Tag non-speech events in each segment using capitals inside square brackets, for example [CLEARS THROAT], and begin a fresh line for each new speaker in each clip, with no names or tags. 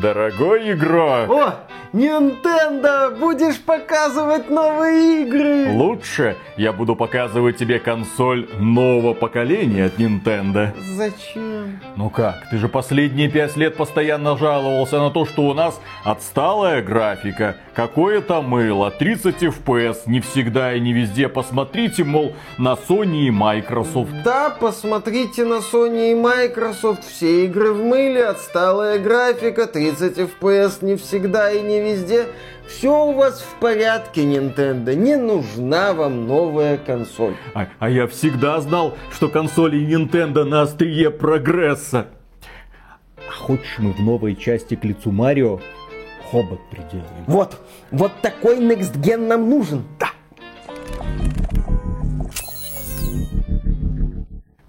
Дорогой игрок!
О, Nintendo, будешь показывать новые игры!
Лучше я буду показывать тебе консоль нового поколения от Nintendo.
Зачем?
Ну как, ты же последние пять лет постоянно жаловался на то, что у нас отсталая графика, какое-то мыло, 30 FPS, не всегда и не везде. Посмотрите, мол, на Sony и Microsoft.
Да, посмотрите на Sony и Microsoft, все игры в мыле, отсталая графика, 30 FPS не всегда и не везде. Все у вас в порядке, Nintendo. Не нужна вам новая консоль.
А, а я всегда знал, что консоли Nintendo на острие прогресса.
А хочешь мы в новой части к лицу Марио хобот приделаем?
Вот, вот такой Next Gen нам нужен. Да.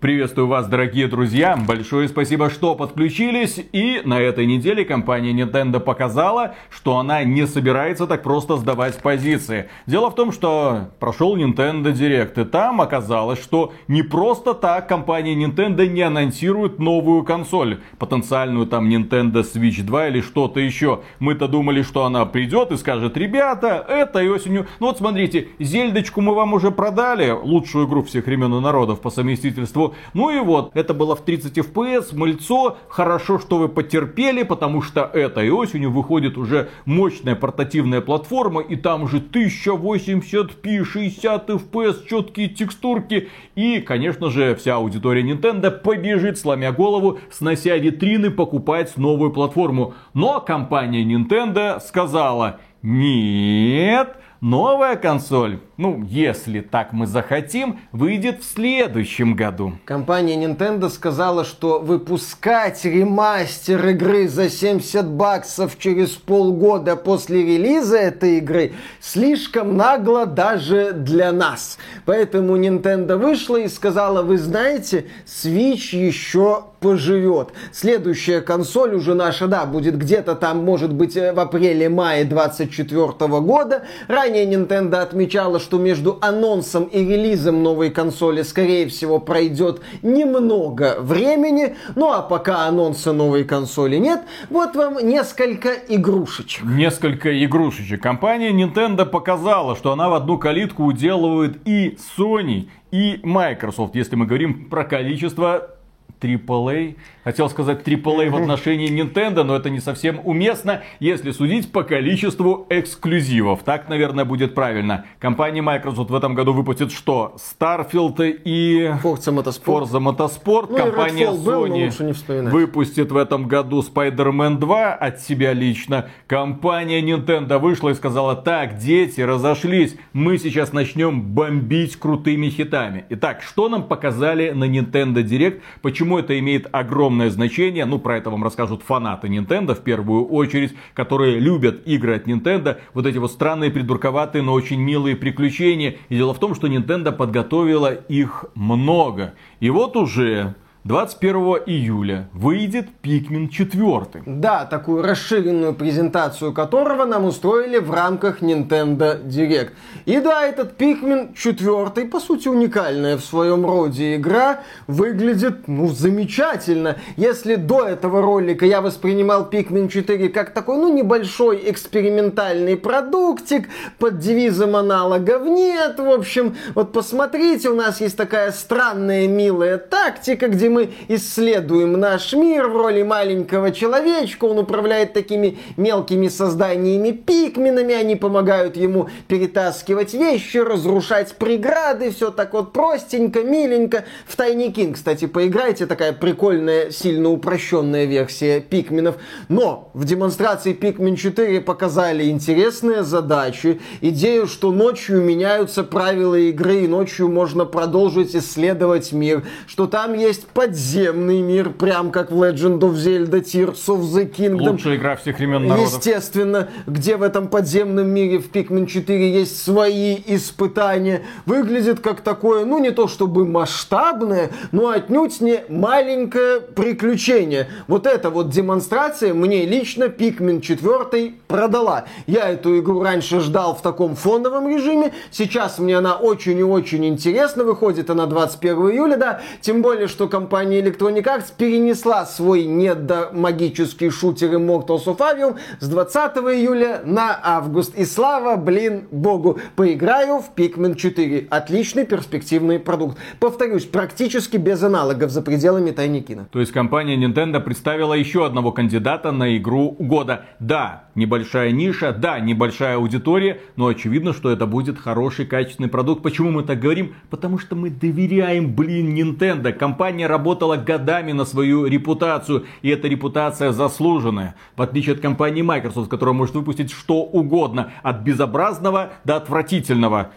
Приветствую вас, дорогие друзья. Большое спасибо, что подключились. И на этой неделе компания Nintendo показала, что она не собирается так просто сдавать позиции. Дело в том, что прошел Nintendo Direct, и там оказалось, что не просто так компания Nintendo не анонсирует новую консоль. Потенциальную там Nintendo Switch 2 или что-то еще. Мы-то думали, что она придет и скажет, ребята, этой осенью... Ну вот смотрите, Зельдочку мы вам уже продали, лучшую игру всех времен и народов по совместительству. Ну и вот, это было в 30 FPS, мыльцо, хорошо, что вы потерпели, потому что этой осенью выходит уже мощная портативная платформа, и там уже 1080p, 60 FPS, четкие текстурки, и, конечно же, вся аудитория Nintendo побежит, сломя голову, снося витрины, покупать новую платформу. Но компания Nintendo сказала, нет, новая консоль ну, если так мы захотим, выйдет в следующем году.
Компания Nintendo сказала, что выпускать ремастер игры за 70 баксов через полгода после релиза этой игры слишком нагло даже для нас. Поэтому Nintendo вышла и сказала, вы знаете, Switch еще поживет. Следующая консоль уже наша, да, будет где-то там, может быть, в апреле-мае 24 года. Ранее Nintendo отмечала, что между анонсом и релизом новой консоли, скорее всего, пройдет немного времени. Ну а пока анонса новой консоли нет, вот вам несколько игрушечек.
Несколько игрушечек. Компания Nintendo показала, что она в одну калитку уделывает и Sony, и Microsoft, если мы говорим про количество AAA. Хотел сказать AAA в отношении Nintendo, но это не совсем уместно, если судить по количеству эксклюзивов. Так, наверное, будет правильно. Компания Microsoft в этом году выпустит что? Starfield и
Forza Motorsport.
Forza Motorsport. Ну, Компания Sony был, выпустит в этом году Spider-Man 2 от себя лично. Компания Nintendo вышла и сказала, так, дети разошлись, мы сейчас начнем бомбить крутыми хитами. Итак, что нам показали на Nintendo Direct? Почему Почему это имеет огромное значение? Ну, про это вам расскажут фанаты Nintendo в первую очередь, которые любят игры от Nintendo. Вот эти вот странные, придурковатые, но очень милые приключения. И дело в том, что Nintendo подготовила их много. И вот уже 21 июля выйдет Pikmin 4.
Да, такую расширенную презентацию которого нам устроили в рамках Nintendo Direct. И да, этот Pikmin 4, по сути уникальная в своем роде игра, выглядит, ну, замечательно. Если до этого ролика я воспринимал Pikmin 4 как такой, ну, небольшой экспериментальный продуктик под девизом аналогов нет, в общем, вот посмотрите, у нас есть такая странная, милая тактика, где мы исследуем наш мир в роли маленького человечка. Он управляет такими мелкими созданиями пикминами. Они помогают ему перетаскивать вещи, разрушать преграды. Все так вот простенько, миленько. В Tiny King, кстати, поиграйте. Такая прикольная, сильно упрощенная версия пикминов. Но в демонстрации Pikmin 4 показали интересные задачи. Идею, что ночью меняются правила игры, и ночью можно продолжить исследовать мир. Что там есть подземный мир, прям как в Legend of Zelda Tears of the Kingdom.
Лучшая игра всех времен народов.
Естественно, где в этом подземном мире в Pikmin 4 есть свои испытания. Выглядит как такое, ну не то чтобы масштабное, но отнюдь не маленькое приключение. Вот эта вот демонстрация мне лично Pikmin 4 продала. Я эту игру раньше ждал в таком фоновом режиме, сейчас мне она очень и очень интересна, выходит она 21 июля, да, тем более, что компания компания Electronic Arts перенесла свой недомагический шутер Immortals of Avium с 20 июля на август. И слава, блин, богу, поиграю в Pikmin 4. Отличный перспективный продукт. Повторюсь, практически без аналогов за пределами Тайникина.
То есть компания Nintendo представила еще одного кандидата на игру года. Да, небольшая ниша, да, небольшая аудитория, но очевидно, что это будет хороший, качественный продукт. Почему мы так говорим? Потому что мы доверяем, блин, Nintendo. Компания работала годами на свою репутацию, и эта репутация заслуженная. В отличие от компании Microsoft, которая может выпустить что угодно, от безобразного до отвратительного.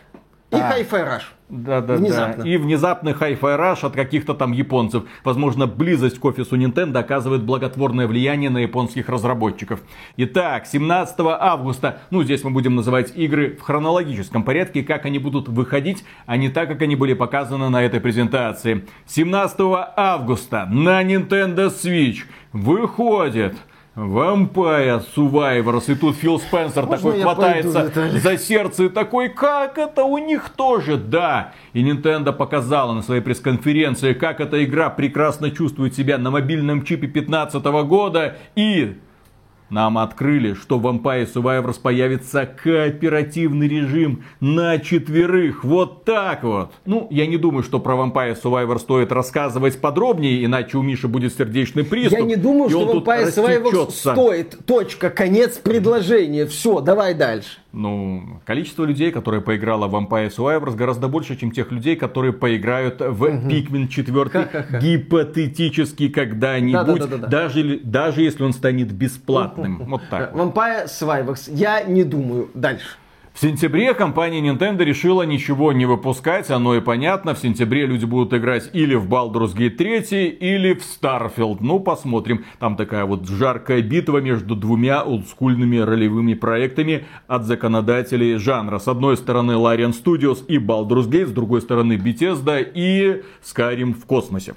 И Hi-Fi Rush.
Да, да,
Внезапно.
да. И внезапный Hi-Fi Rush от каких-то там японцев. Возможно, близость к офису Nintendo оказывает благотворное влияние на японских разработчиков. Итак, 17 августа, ну здесь мы будем называть игры в хронологическом порядке, как они будут выходить, а не так, как они были показаны на этой презентации. 17 августа на Nintendo Switch выходит Vampire Survivors. И тут Фил Спенсер
Можно
такой хватается
пойду,
за сердце и такой, как это у них тоже, да. И Nintendo показала на своей пресс-конференции, как эта игра прекрасно чувствует себя на мобильном чипе 2015 года. И нам открыли, что в Vampire Survivors появится кооперативный режим на четверых. Вот так вот. Ну, я не думаю, что про Vampire Survivors стоит рассказывать подробнее, иначе у Миши будет сердечный приступ.
Я не думаю, что Vampire
растечется.
стоит. Точка, конец предложения. Все, давай дальше.
Ну, количество людей, которые поиграло в Vampire Survivors, гораздо больше, чем тех людей, которые поиграют в Pikmin 4 гипотетически когда-нибудь, даже, даже если он станет бесплатным. Вот так. вот.
Vampire Survivors. Я не думаю. Дальше.
В сентябре компания Nintendo решила ничего не выпускать, оно и понятно. В сентябре люди будут играть или в Baldur's Gate 3, или в Starfield. Ну, посмотрим. Там такая вот жаркая битва между двумя олдскульными ролевыми проектами от законодателей жанра. С одной стороны Larian Studios и Baldur's Gate, с другой стороны Bethesda и Skyrim в космосе.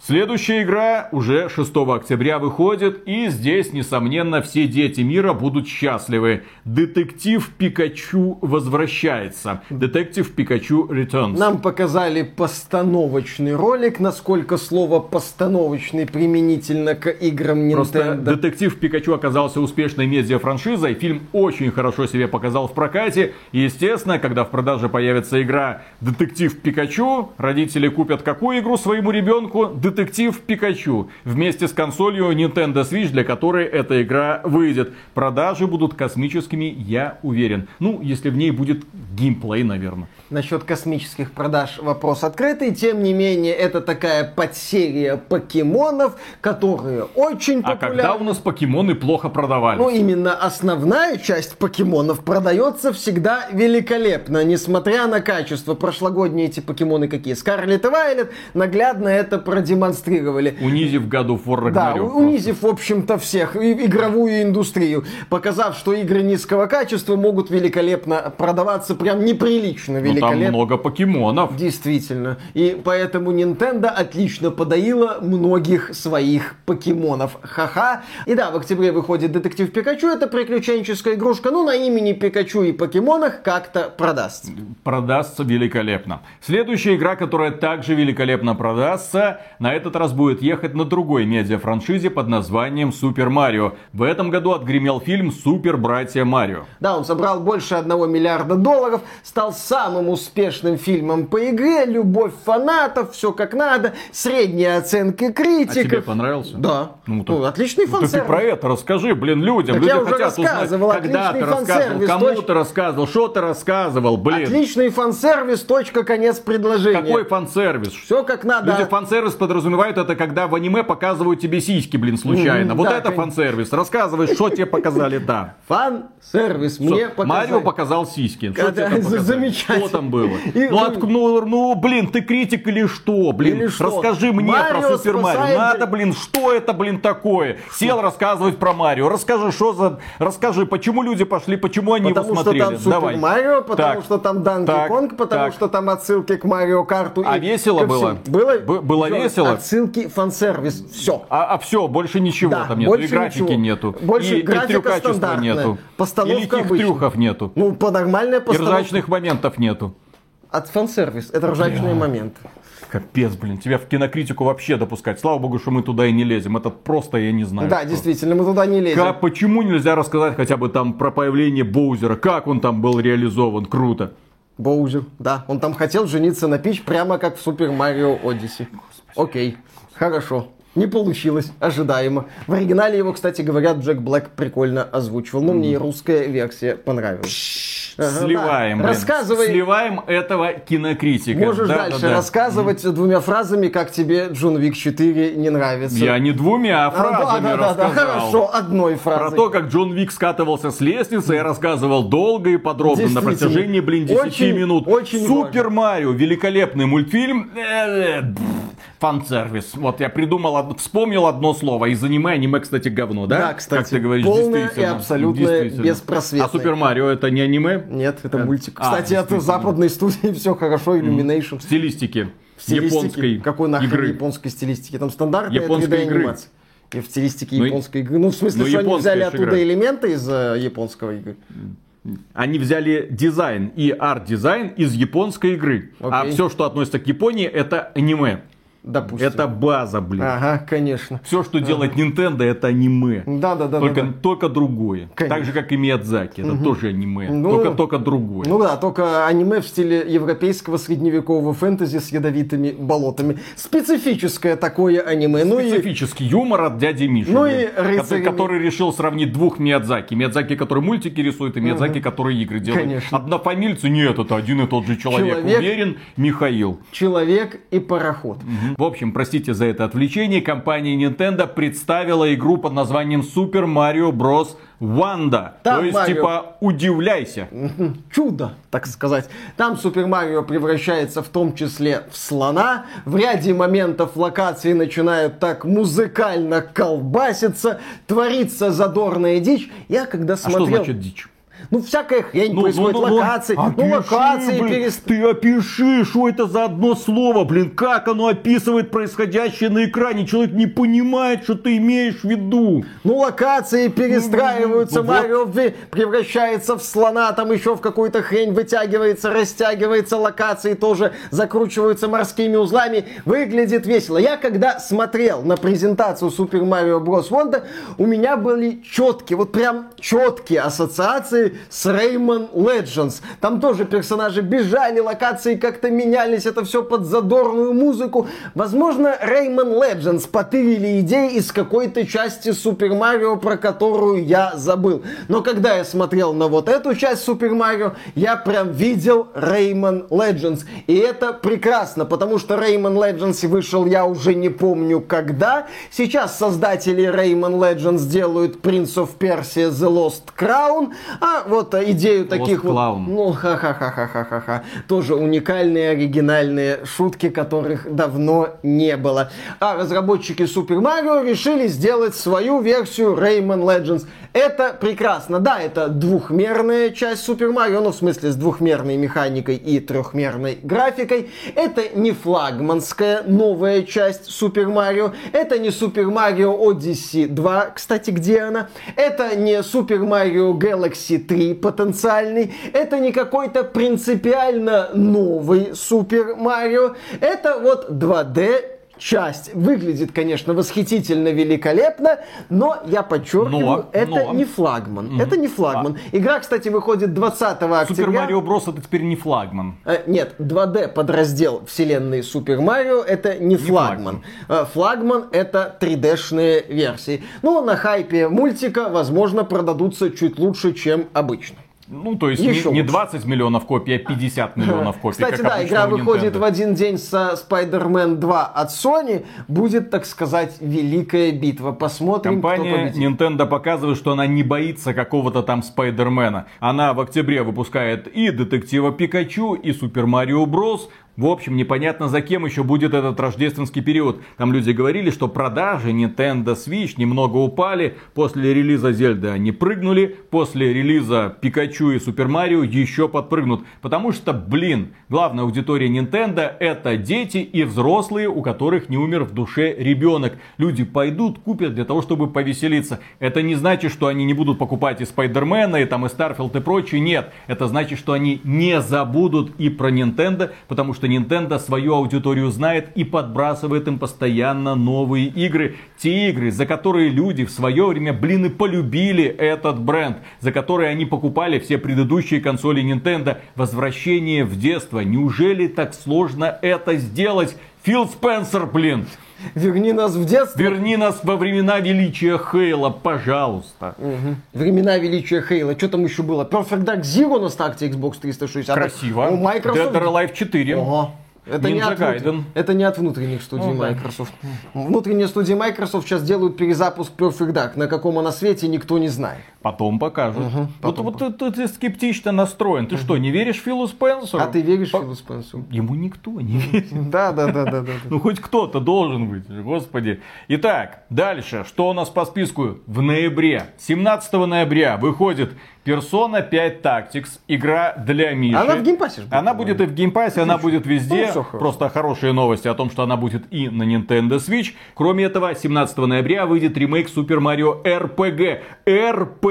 Следующая игра уже 6 октября выходит, и здесь, несомненно, все дети мира будут счастливы. Детектив Пикачу возвращается. Детектив Пикачу Returns.
Нам показали постановочный ролик, насколько слово постановочный применительно к играм
Просто
Nintendo.
детектив Пикачу оказался успешной медиа-франшизой. Фильм очень хорошо себя показал в прокате. И, естественно, когда в продаже появится игра Детектив Пикачу, родители купят какую игру своему ребенку? Детектив Пикачу. Вместе с консолью Nintendo Switch, для которой эта игра выйдет. Продажи будут космическими, я уверен. Ну, если в ней будет геймплей, наверное.
Насчет космических продаж вопрос открытый. Тем не менее, это такая подсерия покемонов, которые очень
А
популярны.
когда у нас покемоны плохо продавались?
Ну, именно основная часть покемонов продается всегда великолепно, несмотря на качество. Прошлогодние эти покемоны какие? Скарлет и Вайлет наглядно это продемонстрировали.
Унизив God of War
Да, унизив, в общем-то, всех, и игровую индустрию, показав, что игры низкого качества могут великолепно продаваться, прям неприлично
Там много покемонов.
Действительно. И поэтому Nintendo отлично подоила многих своих покемонов. Ха-ха. И да, в октябре выходит Детектив Пикачу. Это приключенческая игрушка. Ну, на имени Пикачу и покемонах как-то продастся.
продастся великолепно. Следующая игра, которая также великолепно продастся, на этот раз будет ехать на другой медиа-франшизе под названием Супер Марио. В этом году отгремел фильм Супер Братья Марио.
Да, он собрал больше одного миллиарда долларов, стал самым успешным фильмом по игре, любовь фанатов, все как надо, средние оценки
А
критиков.
тебе понравился?
Да.
Ну,
Ну, отличный
Ну, ты про это расскажи, блин, людям.
Так
Люди
я уже
хотят узнать,
рассказывал,
когда ты рассказывал, кому
точно.
ты рассказывал, что ты рассказывал, блин.
Отличный фан-сервис, точка, конец предложения.
Какой фан-сервис?
Все как надо.
Люди фан-сервис подразумевают это, когда в аниме показывают тебе сиськи, блин, случайно.
Мгм,
вот
да,
это фан-сервис. Рассказывай, что тебе показали, да.
Фан-сервис мне показали.
Марио показал сиськи. [LAUGHS]
Замечательно.
Что там было? [LAUGHS]
И-
ну, отк- ну, ну, блин, ты критик или что, блин?
Или что?
Расскажи мне
Марио
про Супер Марио. Надо, блин, что это, блин, такое? Сел рассказывать про Марио. Расскажи, что за... Расскажи, почему люди пошли, почему они
Потому
его
что
смотрели.
там Супер
Давай.
Марио, потому
Так,
что там Данки
так,
Конг, потому
так.
что там отсылки к Марио Карту.
А
и
весело было?
Было,
Б- было весело?
Отсылки, фан-сервис, все.
А, все, больше ничего
Да,
там нету. И
больше
графики
ничего.
нету.
Больше
и, и
графика
трюкачества
стандартная.
нету.
Постановка
и лихих
обычная.
трюхов нету.
Ну, по нормальной
И
постановке.
ржачных моментов нету.
От фан-сервис. Это ржачные моменты.
Капец, блин, тебя в кинокритику вообще допускать. Слава богу, что мы туда и не лезем. Это просто, я не знаю.
Да,
что.
действительно, мы туда не лезем.
Как, почему нельзя рассказать хотя бы там про появление Боузера? Как он там был реализован? Круто.
Боузер, да. Он там хотел жениться на Пич, прямо как в Супер Марио Одиссе. Окей, хорошо. Не получилось, ожидаемо. В оригинале его, кстати, говорят, Джек Блэк прикольно озвучивал. Но мне и русская версия понравилась.
Сливаем,
да. Рассказывай.
Сливаем этого кинокритика.
Можешь
Да,
дальше
да, да.
рассказывать двумя фразами, как тебе Джон Вик 4 не нравится.
Я не двумя, а
А,
фразами
да, да, да, да,
рассказал.
хорошо, одной
Про
фразой.
то, как Джон Вик скатывался с лестницы, я рассказывал долго и подробно на протяжении, блин, 10
Очень,
минут.
очень
Супер Марио, великолепный мультфильм. Э, э, Фан-сервис. Вот я придумал, вспомнил одно слово. Из аниме, аниме, кстати, говно, да?
Да, кстати,
Как ты говоришь,
полное и
действительно.
абсолютно
Действительно.
беспросветное.
А Супер Марио это не аниме?
Нет, это мультик.
А,
Кстати, от
действительно.
западной студии все хорошо, Illumination.
В стилистике.
В стилистике.
Японской
Какой нахрен
игры.
японской стилистики? Там стандартная
Японской
3D
игры.
анимация. И в стилистике
Ну и-
японской игры. Ну, в смысле,
ну,
что они взяли оттуда
игра.
элементы из э, японского игры.
Они взяли дизайн и арт-дизайн из японской игры. А
Окей.
все, что относится к Японии, это аниме.
Допустим.
Это база, блин.
Ага, конечно.
Все, что делает Nintendo, это аниме.
Да, да, да.
только,
да, да.
только другое.
Конечно.
Так же, как и Миядзаки. Это тоже аниме.
Ну,
только, только другое.
Ну да, только аниме в стиле европейского средневекового фэнтези с ядовитыми болотами. Специфическое такое аниме. Ну и
Специфический юмор от дяди Миши.
Ну
блин,
и рыцарями.
который решил сравнить двух Миядзаки. Миядзаки, который мультики рисует, и Миядзаки, который игры делает.
Конечно.
Однофамильцы, нет, это один и тот же человек.
Человек.
Уверен, Михаил.
человек и пароход.
В общем, простите за это отвлечение, компания Nintendo представила игру под названием Super Mario Bros. Wanda.
Там
То есть,
Марио.
типа, удивляйся.
чудо, так сказать. Там Супер Марио превращается в том числе в слона. В ряде моментов локации начинают так музыкально колбаситься, творится задорная дичь. Я когда
А
смотрел...
что значит дичь?
Ну, всякая хрень происходит, локации. Ну,
опиши,
локации
блин,
перест-
Ты опиши, что это за одно слово, блин, как оно описывает происходящее на экране. Человек не понимает, что ты имеешь в виду.
Ну, локации перестраиваются,
Ну, вот.
Марио ви- превращается в слона, там еще в какую-то хрень вытягивается, растягивается, локации тоже закручиваются морскими узлами. Выглядит весело. Я когда смотрел на презентацию Super Mario Bros. Wonder, у меня были четкие, вот прям четкие ассоциации с Rayman Legends. Там тоже персонажи бежали, локации как-то менялись, это все под задорную музыку. Возможно, Rayman Legends потырили идеи из какой-то части Super Mario, про которую я забыл. Но когда я смотрел на вот эту часть Super Mario, я прям видел Rayman Legends. И это прекрасно, потому что Rayman Legends вышел я уже не помню когда. Сейчас создатели Rayman Legends делают Prince of Persia The Lost Crown, а вот идею таких вот... Ну, ха-ха-ха-ха-ха-ха. Тоже уникальные, оригинальные шутки, которых давно не было. А разработчики Super Mario решили сделать свою версию Rayman Legends. Это прекрасно. Да, это двухмерная часть Super Mario, ну, в смысле, с двухмерной механикой и трехмерной графикой. Это не флагманская новая часть Super Mario. Это не Super Mario Odyssey 2, кстати, где она? Это не Super Mario Galaxy 3 потенциальный. Это не какой-то принципиально новый Super Mario. Это вот 2D часть. Выглядит, конечно, восхитительно, великолепно, но я подчеркиваю,
Но,
это
но.
не флагман. Это не флагман. Игра, кстати, выходит 20 октября.
Супер Марио Брос это теперь не флагман.
Э, Нет, 2D подраздел вселенной Супер Марио это не, флагман. Э, Флагман это 3D-шные версии. Ну, на хайпе мультика, возможно, продадутся чуть лучше, чем обычно.
Ну, то есть
Еще
не, не
лучше.
20 миллионов копий, а 50 миллионов копий.
Кстати, да, игра выходит
Nintendo.
в один день со Spider-Man 2 от Sony. Будет, так сказать, великая битва. Посмотрим, кто
Компания
победит.
Nintendo показывает, что она не боится какого-то там Спайдермена. Она в октябре выпускает и Детектива Пикачу, и Супер Марио Брос. В общем, непонятно за кем еще будет этот рождественский период. Там люди говорили, что продажи Nintendo Switch немного упали. После релиза Зельды они прыгнули. После релиза Пикачу и Супер Марио еще подпрыгнут. Потому что, блин, главная аудитория Nintendo это дети и взрослые, у которых не умер в душе ребенок. Люди пойдут, купят для того, чтобы повеселиться. Это не значит, что они не будут покупать и Spider-Man а, и там и Starfield и прочее. Нет, это значит, что они не забудут и про Nintendo, потому что Nintendo свою аудиторию знает и подбрасывает им постоянно новые игры. Те игры, за которые люди в свое время, блин, и полюбили этот бренд, за которые они покупали все предыдущие консоли Nintendo. Возвращение в детство. Неужели так сложно это сделать? Фил Спенсер, блин.
Верни нас в детство.
Верни нас во времена величия Хейла, пожалуйста.
Мгм. Времена величия Хейла. Что там еще было? Perfect Dark Zero на старте Xbox 360.
Красиво.
У Microsoft...
Dead or Alive 4.
Ого. Это не, от,
Gaiden.
это не от внутренних студий
Ну да.
Microsoft. Внутренние студии Microsoft сейчас делают перезапуск Perfect Dark, на каком она свете никто не знает.
Потом покажут.
потом
вот вот ты, ты скептично настроен. Ты что, не веришь Филу Спенсеру?
А ты веришь
По-
Филу Спенсеру?
Ему никто не верит. [LAUGHS]
Да, да, да, да, да.
Ну хоть кто-то должен быть, господи. Итак, дальше, что у нас по списку? В ноябре, 17 ноября выходит Persona 5 Tactica, игра для Миши.
Она в Game Pass е. же будет,
Она будет и в Game Pass е, она будет везде.
Ну.
Просто хорошие новости о том, что она будет и на Nintendo Switch. Кроме этого, 17 ноября выйдет ремейк Super Mario RPG. RPG.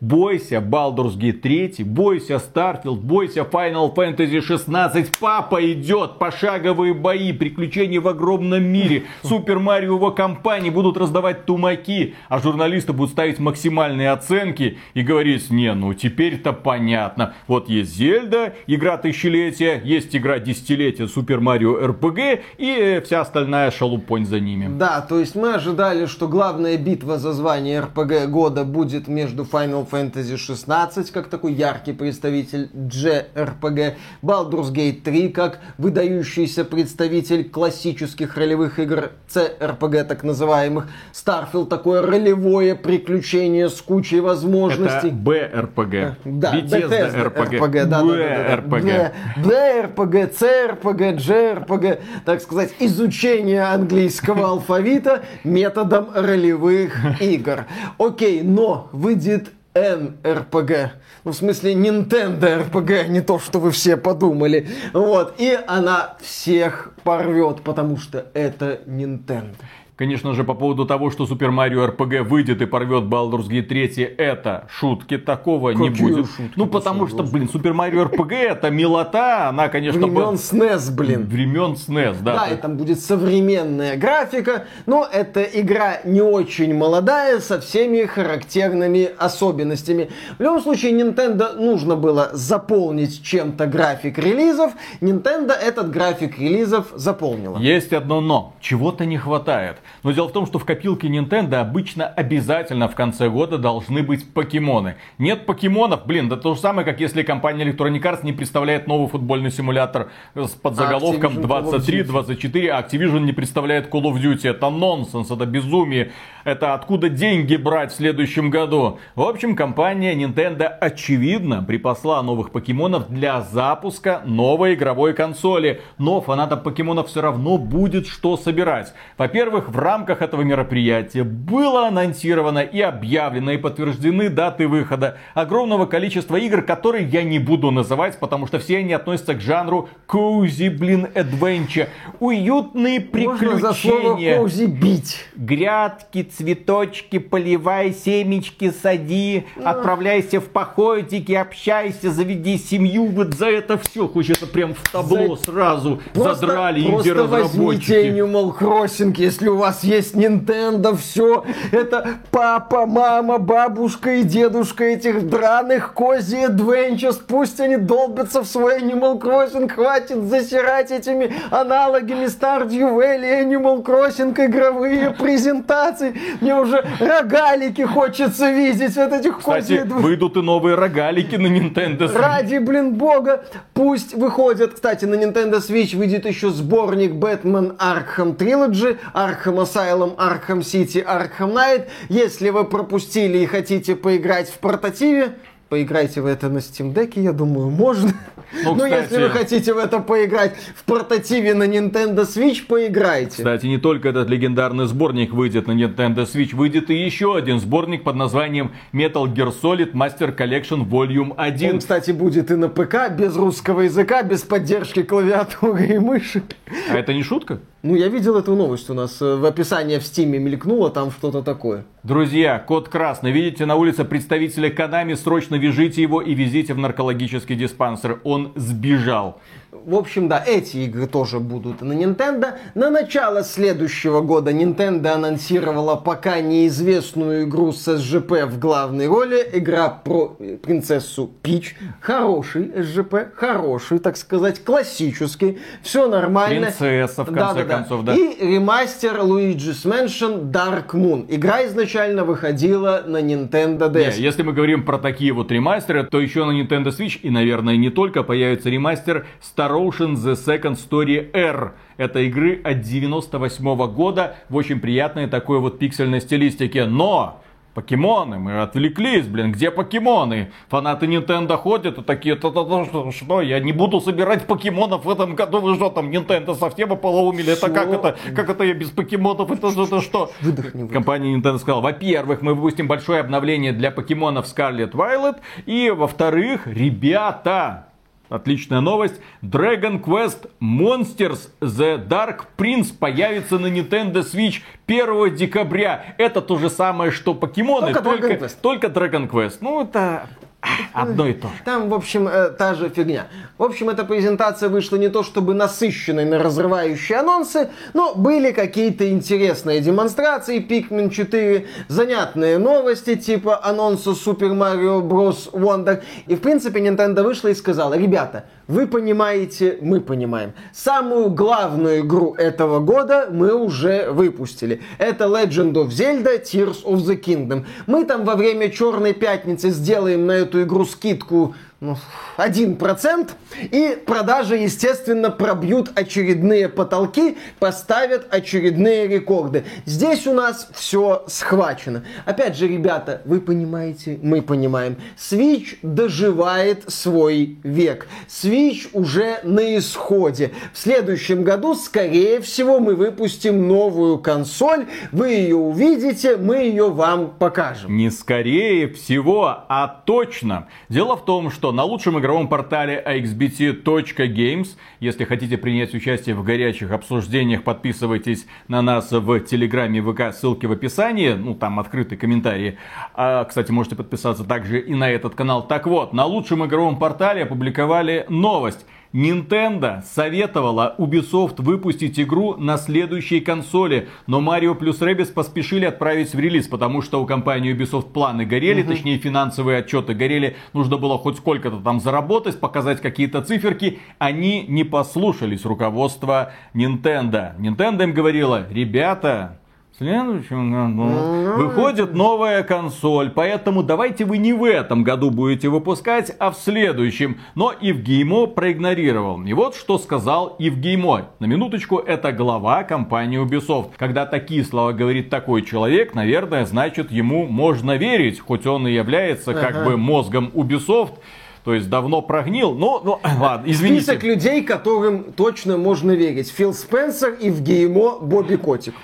Бойся Baldur's Gate 3, бойся Starfield, бойся Final Fantasy 16. Папа идет, пошаговые бои, приключения в огромном мире. Супер Марио его компании будут раздавать тумаки, а журналисты будут ставить максимальные оценки и говорить, не, ну теперь-то понятно. Вот есть Зельда, игра тысячелетия, есть игра десятилетия Супер Марио РПГ и вся остальная шалупонь за ними.
Да, то есть мы ожидали, что главная битва за звание РПГ года будет между Final Fantasy 16, как такой яркий представитель JRPG, Baldur's Gate 3, как выдающийся представитель классических ролевых игр CRPG, так называемых, Starfield, такое ролевое приключение с кучей возможностей.
Это БРПГ.
Да,
Bethesda.
RPG, да, да.
BRPG.
BRPG, CRPG, JRPG, так сказать, изучение английского алфавита методом ролевых игр. Окей, но выйдет NRPG. Ну, в смысле, Nintendo RPG, не то, что вы все подумали. Вот. И она всех порвет, потому что это Nintendo.
Конечно же, по поводу того, что Супер Марио РПГ выйдет и порвет Baldur's Gate 3, это шутки, такого не
Какие
будет.
шутки?
ну, потому
что,
блин, Супер Марио РПГ это милота, она, конечно,
Времен
была-
SNES, блин.
времен SNES, да.
Да, и там будет современная графика, но это игра не очень молодая, со всеми характерными особенностями. В любом случае, Nintendo нужно было заполнить чем-то график релизов. Nintendo этот график релизов заполнила.
Есть одно но. Чего-то не хватает. Но дело в том, что в копилке Nintendo обычно обязательно в конце года должны быть покемоны. Нет покемонов, блин, да то же самое, как если компания Electronic Arts не представляет новый футбольный симулятор с под
А
заголовком
Activision Call of
23,
Duty.
24, а Activision не представляет Call of Duty. Это нонсенс, это безумие. Это откуда деньги брать в следующем году? В общем, компания Nintendo очевидно припасла новых покемонов для запуска новой игровой консоли. Но фанатам покемонов все равно будет что собирать. Во-первых, в рамках этого мероприятия было анонсировано и объявлено и подтверждены даты выхода огромного количества игр, которые я не буду называть, потому что все они относятся к жанру cozy, блин, adventure. Уютные
Можно за
приключения.
«кози» бить.
Грядки, цветочки, поливай, семечки сади, отправляйся в походики, общайся, заведи семью. Вот за это все хочется прям в табло сразу задрали
просто возьмите
инди-разработчики.
Animal Crossing, если у вас есть Nintendo, все. Это папа, мама, бабушка и дедушка этих драных кози Adventures. Пусть они долбятся в свой Animal Crossing. Хватит засирать этими аналогами Stardew Valley, Animal Crossing, игровые презентации. Мне уже рогалики хочется видеть от этих кози
Кстати, выйдут и новые рогалики на Nintendo Switch.
Ради, блин, бога, пусть выходят. Кстати, на Nintendo Switch выйдет еще сборник Batman Arkham Trilogy, Arkham Asylum, Arkham City, Arkham Knight. Если вы пропустили и хотите поиграть в портативе, поиграйте в это на Steam Deck, я думаю, можно.
Ну,
Но
кстати-
если вы хотите в это поиграть в портативе на Nintendo Switch, поиграйте.
Кстати, не только этот легендарный сборник выйдет на Nintendo Switch, выйдет и еще один сборник под названием Metal Gear Solid Master Collection Volume 1.
Он, кстати, будет и на ПК, без русского языка, без поддержки клавиатуры и мыши.
А это не шутка?
Ну, я видел эту новость у нас э, в описании в Стиме мелькнуло, там что-то такое.
Друзья, код красный. Видите на улице представителя Канами, срочно вяжите его и везите в наркологический диспансер. Он сбежал.
В общем, да, эти игры тоже будут на Nintendo. На начало следующего года Nintendo анонсировала пока неизвестную игру с СЖП в главной роли. Игра про принцессу Пич. Хороший СЖП, хороший, так сказать, классический. Все нормально.
Принцесса, в конце концов, да.
И ремастер Luigi's Mansion Dark Moon. Игра изначально выходила на Nintendo DS.
Не, если мы говорим про такие вот ремастеры, то еще на Nintendo Switch и, наверное, не только появится ремастер Star Ocean The Second Story R. Это игры от 98 года в очень приятной такой вот пиксельной стилистике. Но Покемоны, мы отвлеклись, блин, где покемоны? Фанаты Nintendo ходят и такие, то -то -то, что, что, я не буду собирать покемонов в этом году, вы что там, Nintendo совсем ополоумели? Это как это, как это я без покемонов, это, это что?
Выдохни, выдохни.
Компания Nintendo сказала, во-первых, мы выпустим большое обновление для покемонов Scarlet Violet, и во-вторых, ребята, Отличная новость. Dragon Quest Monsters The Dark Prince появится на Nintendo Switch 1 декабря. Это то же самое, что покемоны,
Только
только,
Dragon Quest.
только Dragon Quest. Ну, это [LAUGHS] одно и то же.
Там, в общем, э, та же фигня. В общем, эта презентация вышла не то чтобы насыщенной на разрывающие анонсы, но были какие-то интересные демонстрации. Pikmin 4, занятные новости, типа анонса Super Mario Bros. Wonder. И, в принципе, Nintendo вышла и сказала, ребята, вы понимаете, мы понимаем. Самую главную игру этого года мы уже выпустили. Это Legend of Zelda Tears of the Kingdom. Мы там во время Черной Пятницы сделаем на эту игру скидку 1%, и продажи, естественно, пробьют очередные потолки, поставят очередные рекорды. Здесь у нас все схвачено. Опять же, ребята, вы понимаете, мы понимаем, Switch доживает свой век. Switch уже на исходе. В следующем году, скорее всего, мы выпустим новую консоль, вы ее увидите, мы ее вам покажем.
Не скорее всего, а точно. Дело в том, что на лучшем игровом портале axbt.games, если хотите принять участие в горячих обсуждениях, подписывайтесь на нас в Телеграме ВК, ссылки в описании, ну там открытые комментарии. А, кстати, можете подписаться также и на этот канал. Так вот, на лучшем игровом портале опубликовали новость. Nintendo советовала Ubisoft выпустить игру на следующей консоли, но Mario плюс Rabbids поспешили отправить в релиз, потому что у компании Ubisoft планы горели, угу. точнее финансовые отчеты горели, нужно было хоть сколько-то там заработать, показать какие-то циферки. Они не послушались руководства Nintendo. Nintendo им говорила, ребята, следующем году выходит новая консоль, поэтому давайте вы не в этом году будете выпускать, а в следующем. Но Евгеймо проигнорировал. И вот что сказал Евгеймо. На минуточку, это глава компании Ubisoft. Когда такие слова говорит такой человек, наверное, значит ему можно верить, хоть он и является ага. как бы мозгом Ubisoft. То есть давно прогнил, но, ну, [CLEARS THROAT] ладно, извините.
Список людей, которым точно можно верить. Фил Спенсер, Евгеймо, Бобби Котик.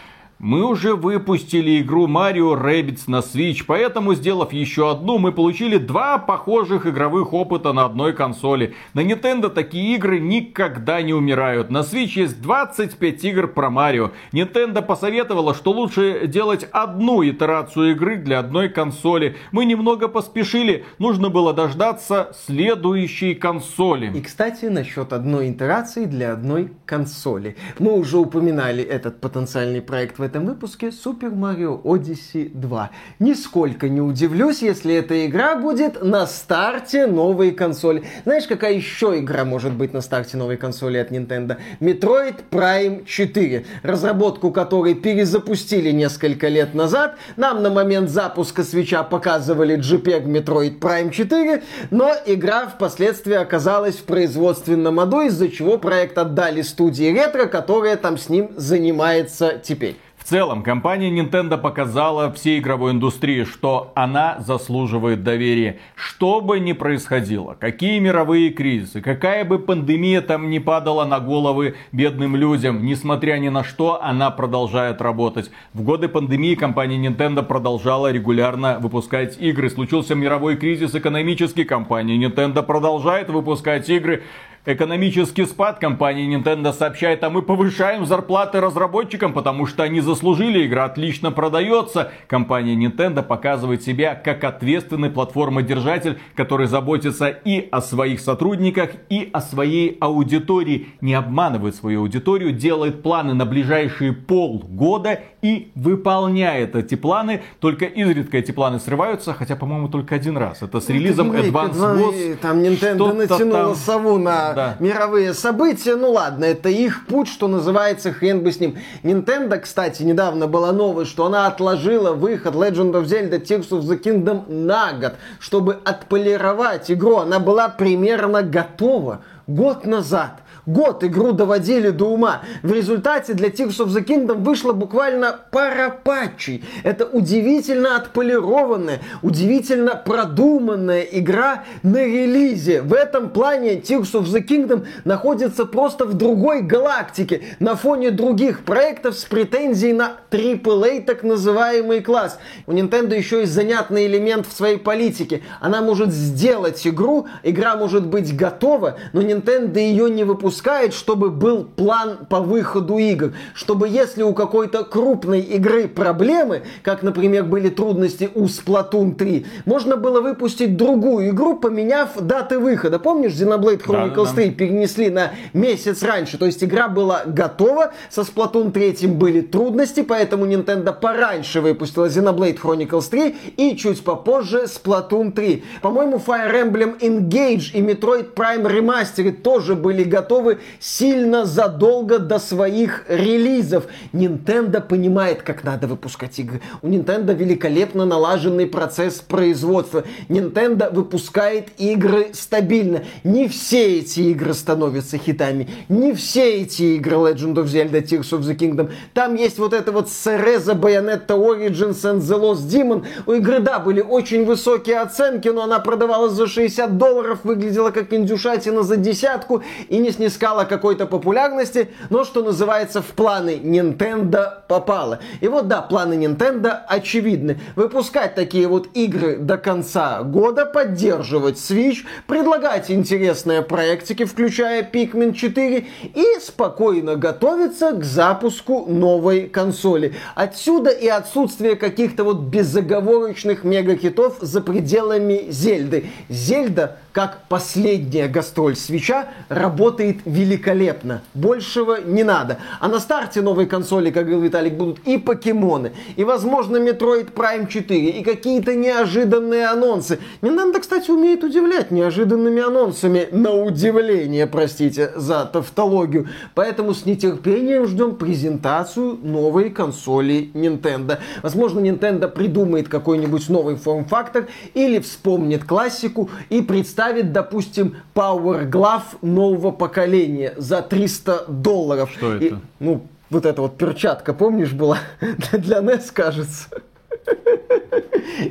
Мы уже выпустили игру Mario Rabbids на Switch, поэтому, сделав еще одну, мы получили два похожих игровых опыта на одной консоли. На Nintendo такие игры никогда не умирают. На Switch есть 25 игр про Марио. Nintendo посоветовала, что лучше делать одну итерацию игры для одной консоли. Мы немного поспешили, нужно было дождаться следующей консоли.
И, кстати, насчет одной итерации для одной консоли. Мы уже упоминали этот потенциальный проект в этом выпуске Super Mario Odyssey 2. Нисколько не удивлюсь, если эта игра будет на старте новой консоли. Знаешь, какая еще игра может быть на старте новой консоли от Nintendo? Metroid Prime 4, разработку которой перезапустили несколько лет назад. Нам на момент запуска свеча показывали JPEG Metroid Prime 4, но игра впоследствии оказалась в производственном аду, из-за чего проект отдали студии ретро, которая там с ним занимается теперь.
В целом, компания Nintendo показала всей игровой индустрии, что она заслуживает доверия. Что бы ни происходило, какие мировые кризисы, какая бы пандемия там не падала на головы бедным людям, несмотря ни на что, она продолжает работать. В годы пандемии компания Nintendo продолжала регулярно выпускать игры. Случился мировой кризис экономический, компания Nintendo продолжает выпускать игры. Экономический спад компании Nintendo сообщает, а мы повышаем зарплаты разработчикам, потому что они заслужили, игра отлично продается. Компания Nintendo показывает себя как ответственный платформодержатель, который заботится и о своих сотрудниках, и о своей аудитории. Не обманывает свою аудиторию, делает планы на ближайшие полгода и выполняет эти планы. Только изредка эти планы срываются, хотя, по-моему, только один раз. Это с релизом Advance Wars.
Там Nintendo натянула там... сову на да. мировые события. Ну ладно, это их путь, что называется, хрен бы с ним. Nintendo, кстати, недавно была новость, что она отложила выход Legend of Zelda Tears of the Kingdom на год, чтобы отполировать игру. Она была примерно готова год назад. Год игру доводили до ума. В результате для Tears of the Kingdom вышла буквально пара патчей. Это удивительно отполированная, удивительно продуманная игра на релизе. В этом плане Tears of the Kingdom находится просто в другой галактике, на фоне других проектов с претензией на AAA так называемый класс. У Nintendo еще есть занятный элемент в своей политике. Она может сделать игру, игра может быть готова, но Nintendo ее не выпускает допускает, чтобы был план по выходу игр. Чтобы если у какой-то крупной игры проблемы, как, например, были трудности у Splatoon 3, можно было выпустить другую игру, поменяв даты выхода. Помнишь, Xenoblade Chronicles да, 3 да. перенесли на месяц раньше. То есть игра была готова, со Splatoon 3 были трудности, поэтому Nintendo пораньше выпустила Xenoblade Chronicles 3 и чуть попозже Splatoon 3. По-моему, Fire Emblem Engage и Metroid Prime Remastered тоже были готовы готовы сильно задолго до своих релизов. Nintendo понимает, как надо выпускать игры. У Nintendo великолепно налаженный процесс производства. Nintendo выпускает игры стабильно. Не все эти игры становятся хитами. Не все эти игры Legend of Zelda Tears of the Kingdom. Там есть вот это вот Cereza, Bayonetta Origins and The Lost Demon. У игры, да, были очень высокие оценки, но она продавалась за 60 долларов, выглядела как индюшатина за десятку и не снесла снискала какой-то популярности, но, что называется, в планы Nintendo попала. И вот да, планы Nintendo очевидны. Выпускать такие вот игры до конца года, поддерживать Switch, предлагать интересные проектики, включая Pikmin 4, и спокойно готовиться к запуску новой консоли. Отсюда и отсутствие каких-то вот безоговорочных мегахитов за пределами Зельды. Зельда как последняя гастроль свеча работает великолепно. Большего не надо. А на старте новой консоли, как говорил Виталик, будут и покемоны, и, возможно, Metroid Prime 4, и какие-то неожиданные анонсы. Nintendo, кстати, умеет удивлять неожиданными анонсами. На удивление, простите за тавтологию. Поэтому с нетерпением ждем презентацию новой консоли Nintendo. Возможно, Nintendo придумает какой-нибудь новый форм-фактор или вспомнит классику и представит ставит, допустим, Power Glove нового поколения за 300 долларов.
Что это? И,
ну, вот эта вот перчатка, помнишь, была [LAUGHS] для NES, кажется.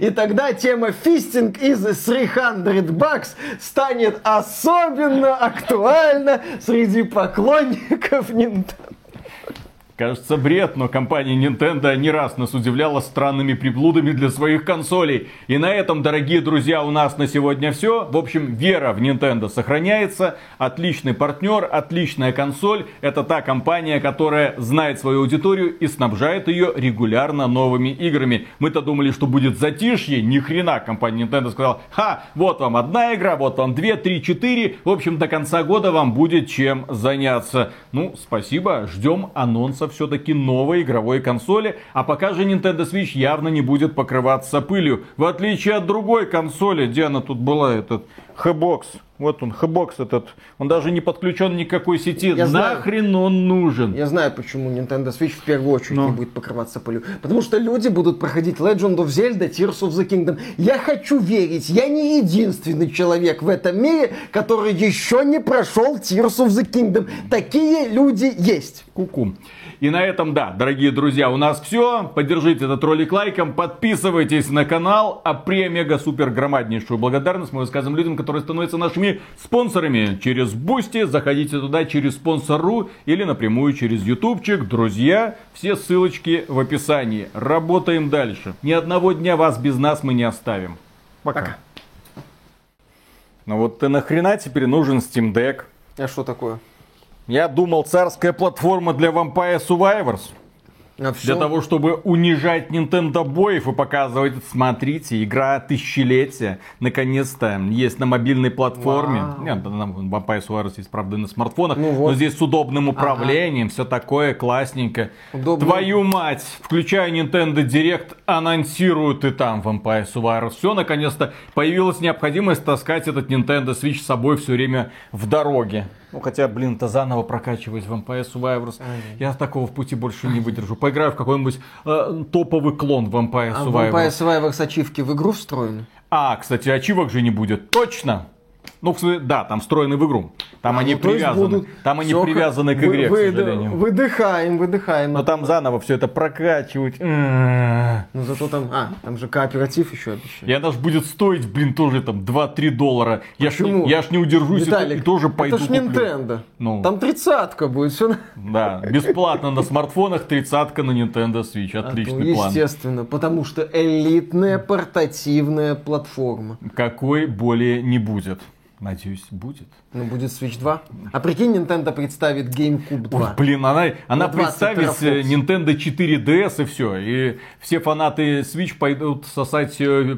И тогда тема фистинг из 300 бакс станет особенно актуальна среди поклонников Nintendo.
Кажется, бред, но компания Nintendo не раз нас удивляла странными приблудами для своих консолей. И на этом, дорогие друзья, у нас на сегодня все. В общем, вера в Nintendo сохраняется. Отличный партнер, отличная консоль. Это та компания, которая знает свою аудиторию и снабжает ее регулярно новыми играми. Мы-то думали, что будет затишье. Ни хрена компания Nintendo сказала, ха, вот вам одна игра, вот вам две, три, четыре. В общем, до конца года вам будет чем заняться. Ну, спасибо, ждем анонсов все-таки новой игровой консоли, а пока же Nintendo Switch явно не будет покрываться пылью. В отличие от другой консоли, где она тут была, этот Хбокс. Вот он, Хбокс этот. Он даже не подключен никакой сети. Я Нахрен знаю, он нужен?
Я знаю, почему Nintendo Switch в первую очередь Но. не будет покрываться пылью. Потому что люди будут проходить Legend of Zelda, Tears of the Kingdom. Я хочу верить, я не единственный человек в этом мире, который еще не прошел Tears of the Kingdom. Такие люди есть.
Ку-ку. И на этом, да, дорогие друзья, у нас все. Поддержите этот ролик лайком, подписывайтесь на канал. А премега супер громаднейшую благодарность мы высказываем людям, которые становятся нашими спонсорами через Boosty. Заходите туда через спонсор.ру или напрямую через ютубчик. Друзья, все ссылочки в описании. Работаем дальше. Ни одного дня вас без нас мы не оставим. Пока. Пока. Ну вот ты нахрена теперь нужен Steam Deck?
А что такое?
Я думал, царская платформа для Vampire Survivors.
А
Для того, чтобы унижать Nintendo боев и показывать, смотрите, игра тысячелетия, наконец-то, есть на мобильной платформе.
Вау.
Нет, на Vampire Survivors есть, правда, на смартфонах,
Ну вот.
но здесь с удобным управлением, все такое классненько.
Удобно.
Твою мать, включая Nintendo Direct, анонсируют и там Vampire Survivors. Все, наконец-то, появилась необходимость таскать этот Nintendo Switch с собой все время в дороге. Ну, хотя, блин, то заново прокачивать Vampire Survivors. Я такого в пути больше не выдержу. Поиграю в какой-нибудь э, топовый клон Vampire
А в
Survivors.
Vampire Survivors ачивки в игру встроены?
А, кстати, ачивок же не будет. Точно! Ну, да, там встроены в игру. Там они
Ну,
привязаны.
будут
Там они
всё
привязаны к игре,
вы-
к сожалению.
Выдыхаем, выдыхаем.
Но там заново все это прокачивать.
Ну зато там, а, там же кооператив еще обещают.
И она ж будет стоить, блин, тоже там 2-3 доллара. Я ж,
Почему?
я ж не удержусь
Виталик,
и тоже пойду
это ж. Nintendo.
Ну.
Там тридцатка будет, все
Да, бесплатно на смартфонах, тридцатка на Nintendo Switch. Отличный план.
А Естественно, потому что элитная портативная платформа.
Какой более не будет. Надеюсь, будет.
Ну, будет Switch 2. А прикинь, Nintendo представит GameCube 2.
Ой, блин, она, она
На 20
представит э,
терафлопс.
Nintendo 4DS и все. И все фанаты Switch пойдут сосать э,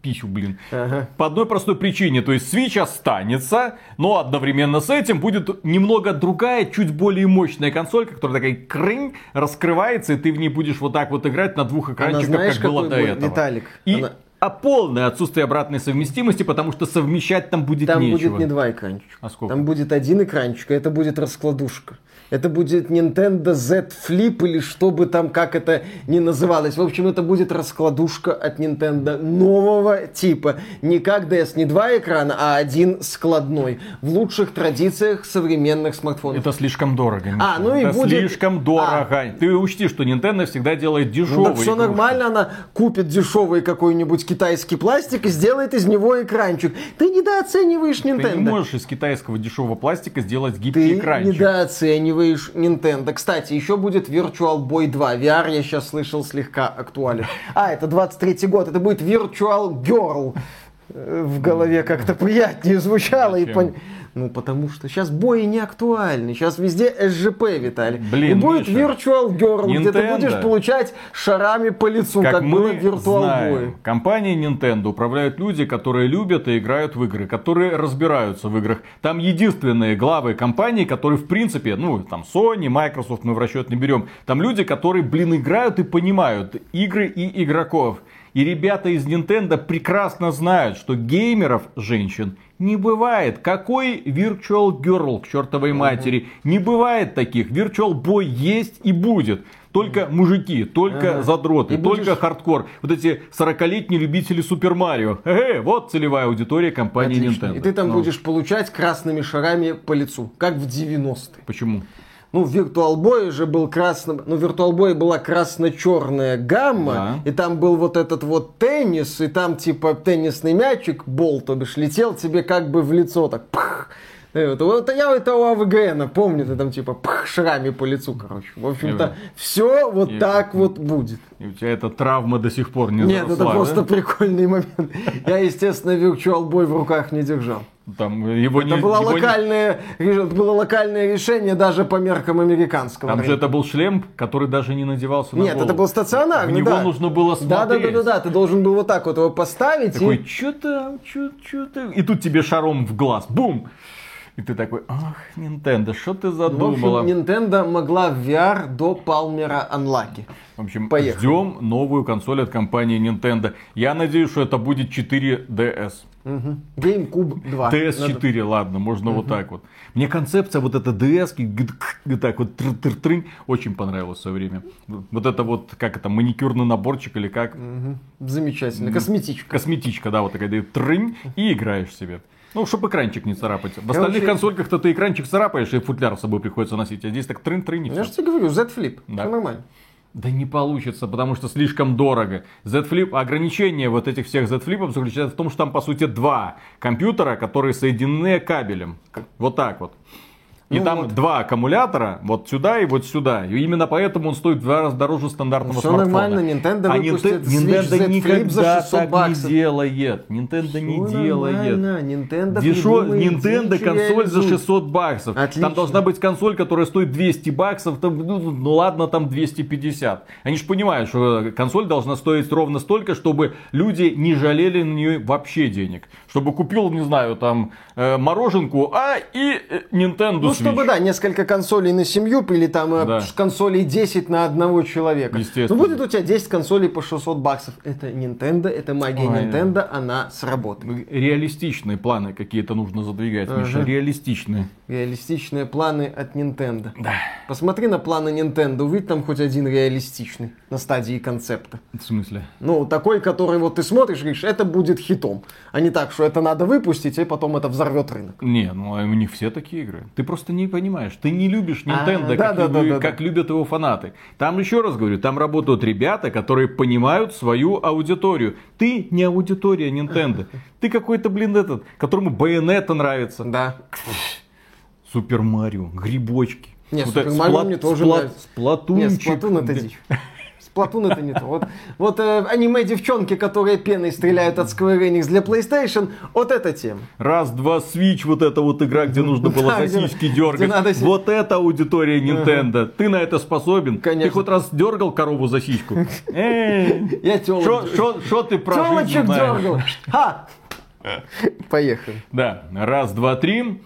пищу, блин.
Ага.
По одной простой причине. То есть Switch останется, но одновременно с этим будет немного другая, чуть более мощная консоль, которая такая крынь, раскрывается, и ты в ней будешь вот так вот играть на двух
Она
экранчиках,
знаешь,
как было до этого.
Виталик?
И
Она-
а полное отсутствие обратной совместимости, потому что совмещать там будет
Там
нечего.
будет не два экранчика.
А сколько?
Там будет один экранчик, и это будет раскладушка. Это будет Nintendo Z Flip или что бы там, как это ни называлось. В общем, это будет раскладушка от Nintendo нового типа. Не как DS, не два экрана, а один складной. В лучших традициях современных смартфонов.
Это слишком дорого. Миша.
А, ну и
это
будет-
слишком дорого. Ты учти, что Nintendo всегда делает
Ну
дешевые.
так все
игрушки.
нормально, она купит дешевый какой-нибудь китайский пластик и сделает из него экранчик. Ты недооцениваешь
Ты
Nintendo.
не можешь из китайского дешевого пластика сделать гибкий
Ты
экранчик.
недооцениваешь Nintendo. Кстати, еще будет Virtual Boy 2. VR, я сейчас слышал, слегка актуален. А, это 23 год. Это будет Virtual Girl. Э, В голове как-то приятнее звучало. И
Зачем?
пон- Ну, потому что сейчас бои не актуальны. Сейчас везде СЖП, Виталий.
Блин,
и будет
Миша,
Virtual Girl, где ты
Nintendo,
будешь получать шарами по лицу,
Как,
как,
мы
было в Virtual
знаем,
Boy.
компанией Nintendo управляют люди, которые любят и играют в игры, которые разбираются в играх. Там единственные главы компании, которые в принципе, ну там Sony, Microsoft мы в расчет не берем. Там люди, которые, блин, играют и понимают игры и игроков. И ребята из Nintendo прекрасно знают, что геймеров женщин не бывает. Какой Virtual Girl к чертовой матери? Не бывает таких. Virtual Boy есть и будет. Только мужики, только
Ага.
задроты,
И
только
будешь-
хардкор. Вот эти 40-летние любители Супер Марио. Э, вот целевая аудитория компании
Отлично.
Nintendo.
И ты там
Ну,
будешь получать красными шарами по лицу, как в 90-е.
Почему?
Ну, в Virtual Boy же был красно... Ну, в Virtual Boy была красно-черная гамма,
Да.
и там был вот этот вот теннис, и там типа теннисный мячик, ball, то бишь, летел тебе как бы в лицо, так пах. И Вот, я это у АВГН помню, ты там типа пах, шрами по лицу, короче. В общем-то, все вот
И-
так вот будет.
И у тебя эта травма до сих пор не
Нет, это
заросла,
просто
да?
прикольный момент. Я, естественно, Virtual Boy в руках не держал.
Там его не,
Это было
его не-
локальное, это было локальное решение даже по меркам американского.
Там же
рынка.
это был шлем, который даже не надевался на
Нет,
голову.
это был стационарный,
В него
да.
нужно было
Да, да, да,
смотреть.
да, да, ты должен был вот так вот его поставить
Такой,
и...
что там, что там? И тут тебе шаром в глаз. Бум! И ты такой, ах, Nintendo, что ты
В общем,
задумала?
Nintendo могла в VR до Палмера Unlucky.
В общем,
Поехали.
ждем новую консоль от компании Nintendo. Я надеюсь, что это будет 4DS.
Мгм. GameCube 2.
DS4, ладно, можно вот так вот. Мне концепция вот эта DS, г- так вот трын очень понравилась в свое время. Вот это вот, как это, маникюрный наборчик или как?
Мгм. Замечательно. Косметичка.
Косметичка, да, вот такая, трынь и играешь себе. Ну, чтобы экранчик не царапать. В остальных консольках-то ты экранчик царапаешь, и футляр с собой приходится носить. А здесь так трын-трын и
Я же тебе говорю, Z Flip.
Да.
Нормально.
Да не получится, потому что слишком дорого. Z Flip, ограничение вот этих всех Z Flip заключается в том, что там по сути два компьютера, которые соединены кабелем. Вот так вот. И
Ну
там
вот.
два аккумулятора, вот сюда и вот сюда. И именно поэтому он стоит в два раза дороже стандартного
Всё
смартфона.
нормально, Nintendo
а
выпустит
Nintendo,
Z
никогда
за 600
так
баксов.
не делает. Nintendo не
Всё
делает.
Nintendo придумает
Nintendo консоль за
реализует.
600 баксов.
Отлично.
Там должна быть консоль, которая стоит 200 баксов. Там, ну, ну ладно, там 250. Они же понимают, что консоль должна стоить ровно столько, чтобы люди не жалели на нее вообще денег. Чтобы купил, не знаю, там э, мороженку, а и э, Nintendo
Ну. Чтобы, да, несколько консолей на семью или там э,
Да.
консолей 10 на одного человека.
Естественно.
Ну, будет у тебя 10 консолей по 600 баксов. Это Nintendo, это магия
Ой.
Nintendo, она сработает.
Реалистичные планы какие-то нужно задвигать, Миша.
Ага.
Реалистичные.
Реалистичные планы от Nintendo.
Да.
Посмотри на планы Nintendo, увидь там хоть один реалистичный на стадии концепта.
В смысле?
Ну, такой, который вот ты смотришь говоришь, это будет хитом. А не так, что это надо выпустить, и потом это взорвет рынок.
Не, ну а у них все такие игры. Ты просто не понимаешь. Ты не любишь
А,
Nintendo,
да,
как,
да, да,
люби-
да,
как
да.
любят его фанаты. Там еще раз говорю, там работают ребята, которые понимают свою аудиторию. Ты не аудитория Nintendo. [LAUGHS] Ты какой-то, блин, этот, которому Байонета нравится.
Да. [LAUGHS]
Супер Марио, грибочки.
Не,
Вот
Супер Марио мне тоже нравится.
Сплатунчик.
Нет, Сплатун это дичь. Сплатун это не то. Вот, вот э, аниме-девчонки, которые пеной стреляют от Square Enix для PlayStation, вот эта тема.
Раз, два, Switch, вот эта вот игра, где нужно было
Да,
за
где-
сиськи
где
дергать.
надо
Вот это аудитория Nintendo. Ты на это способен?
Конечно.
Ты хоть раз дергал корову за сиську? Эй,
Я тёлок.
Что ты про жизнь
Телочек дергал. Ха! Поехали.
Да, раз, два, три.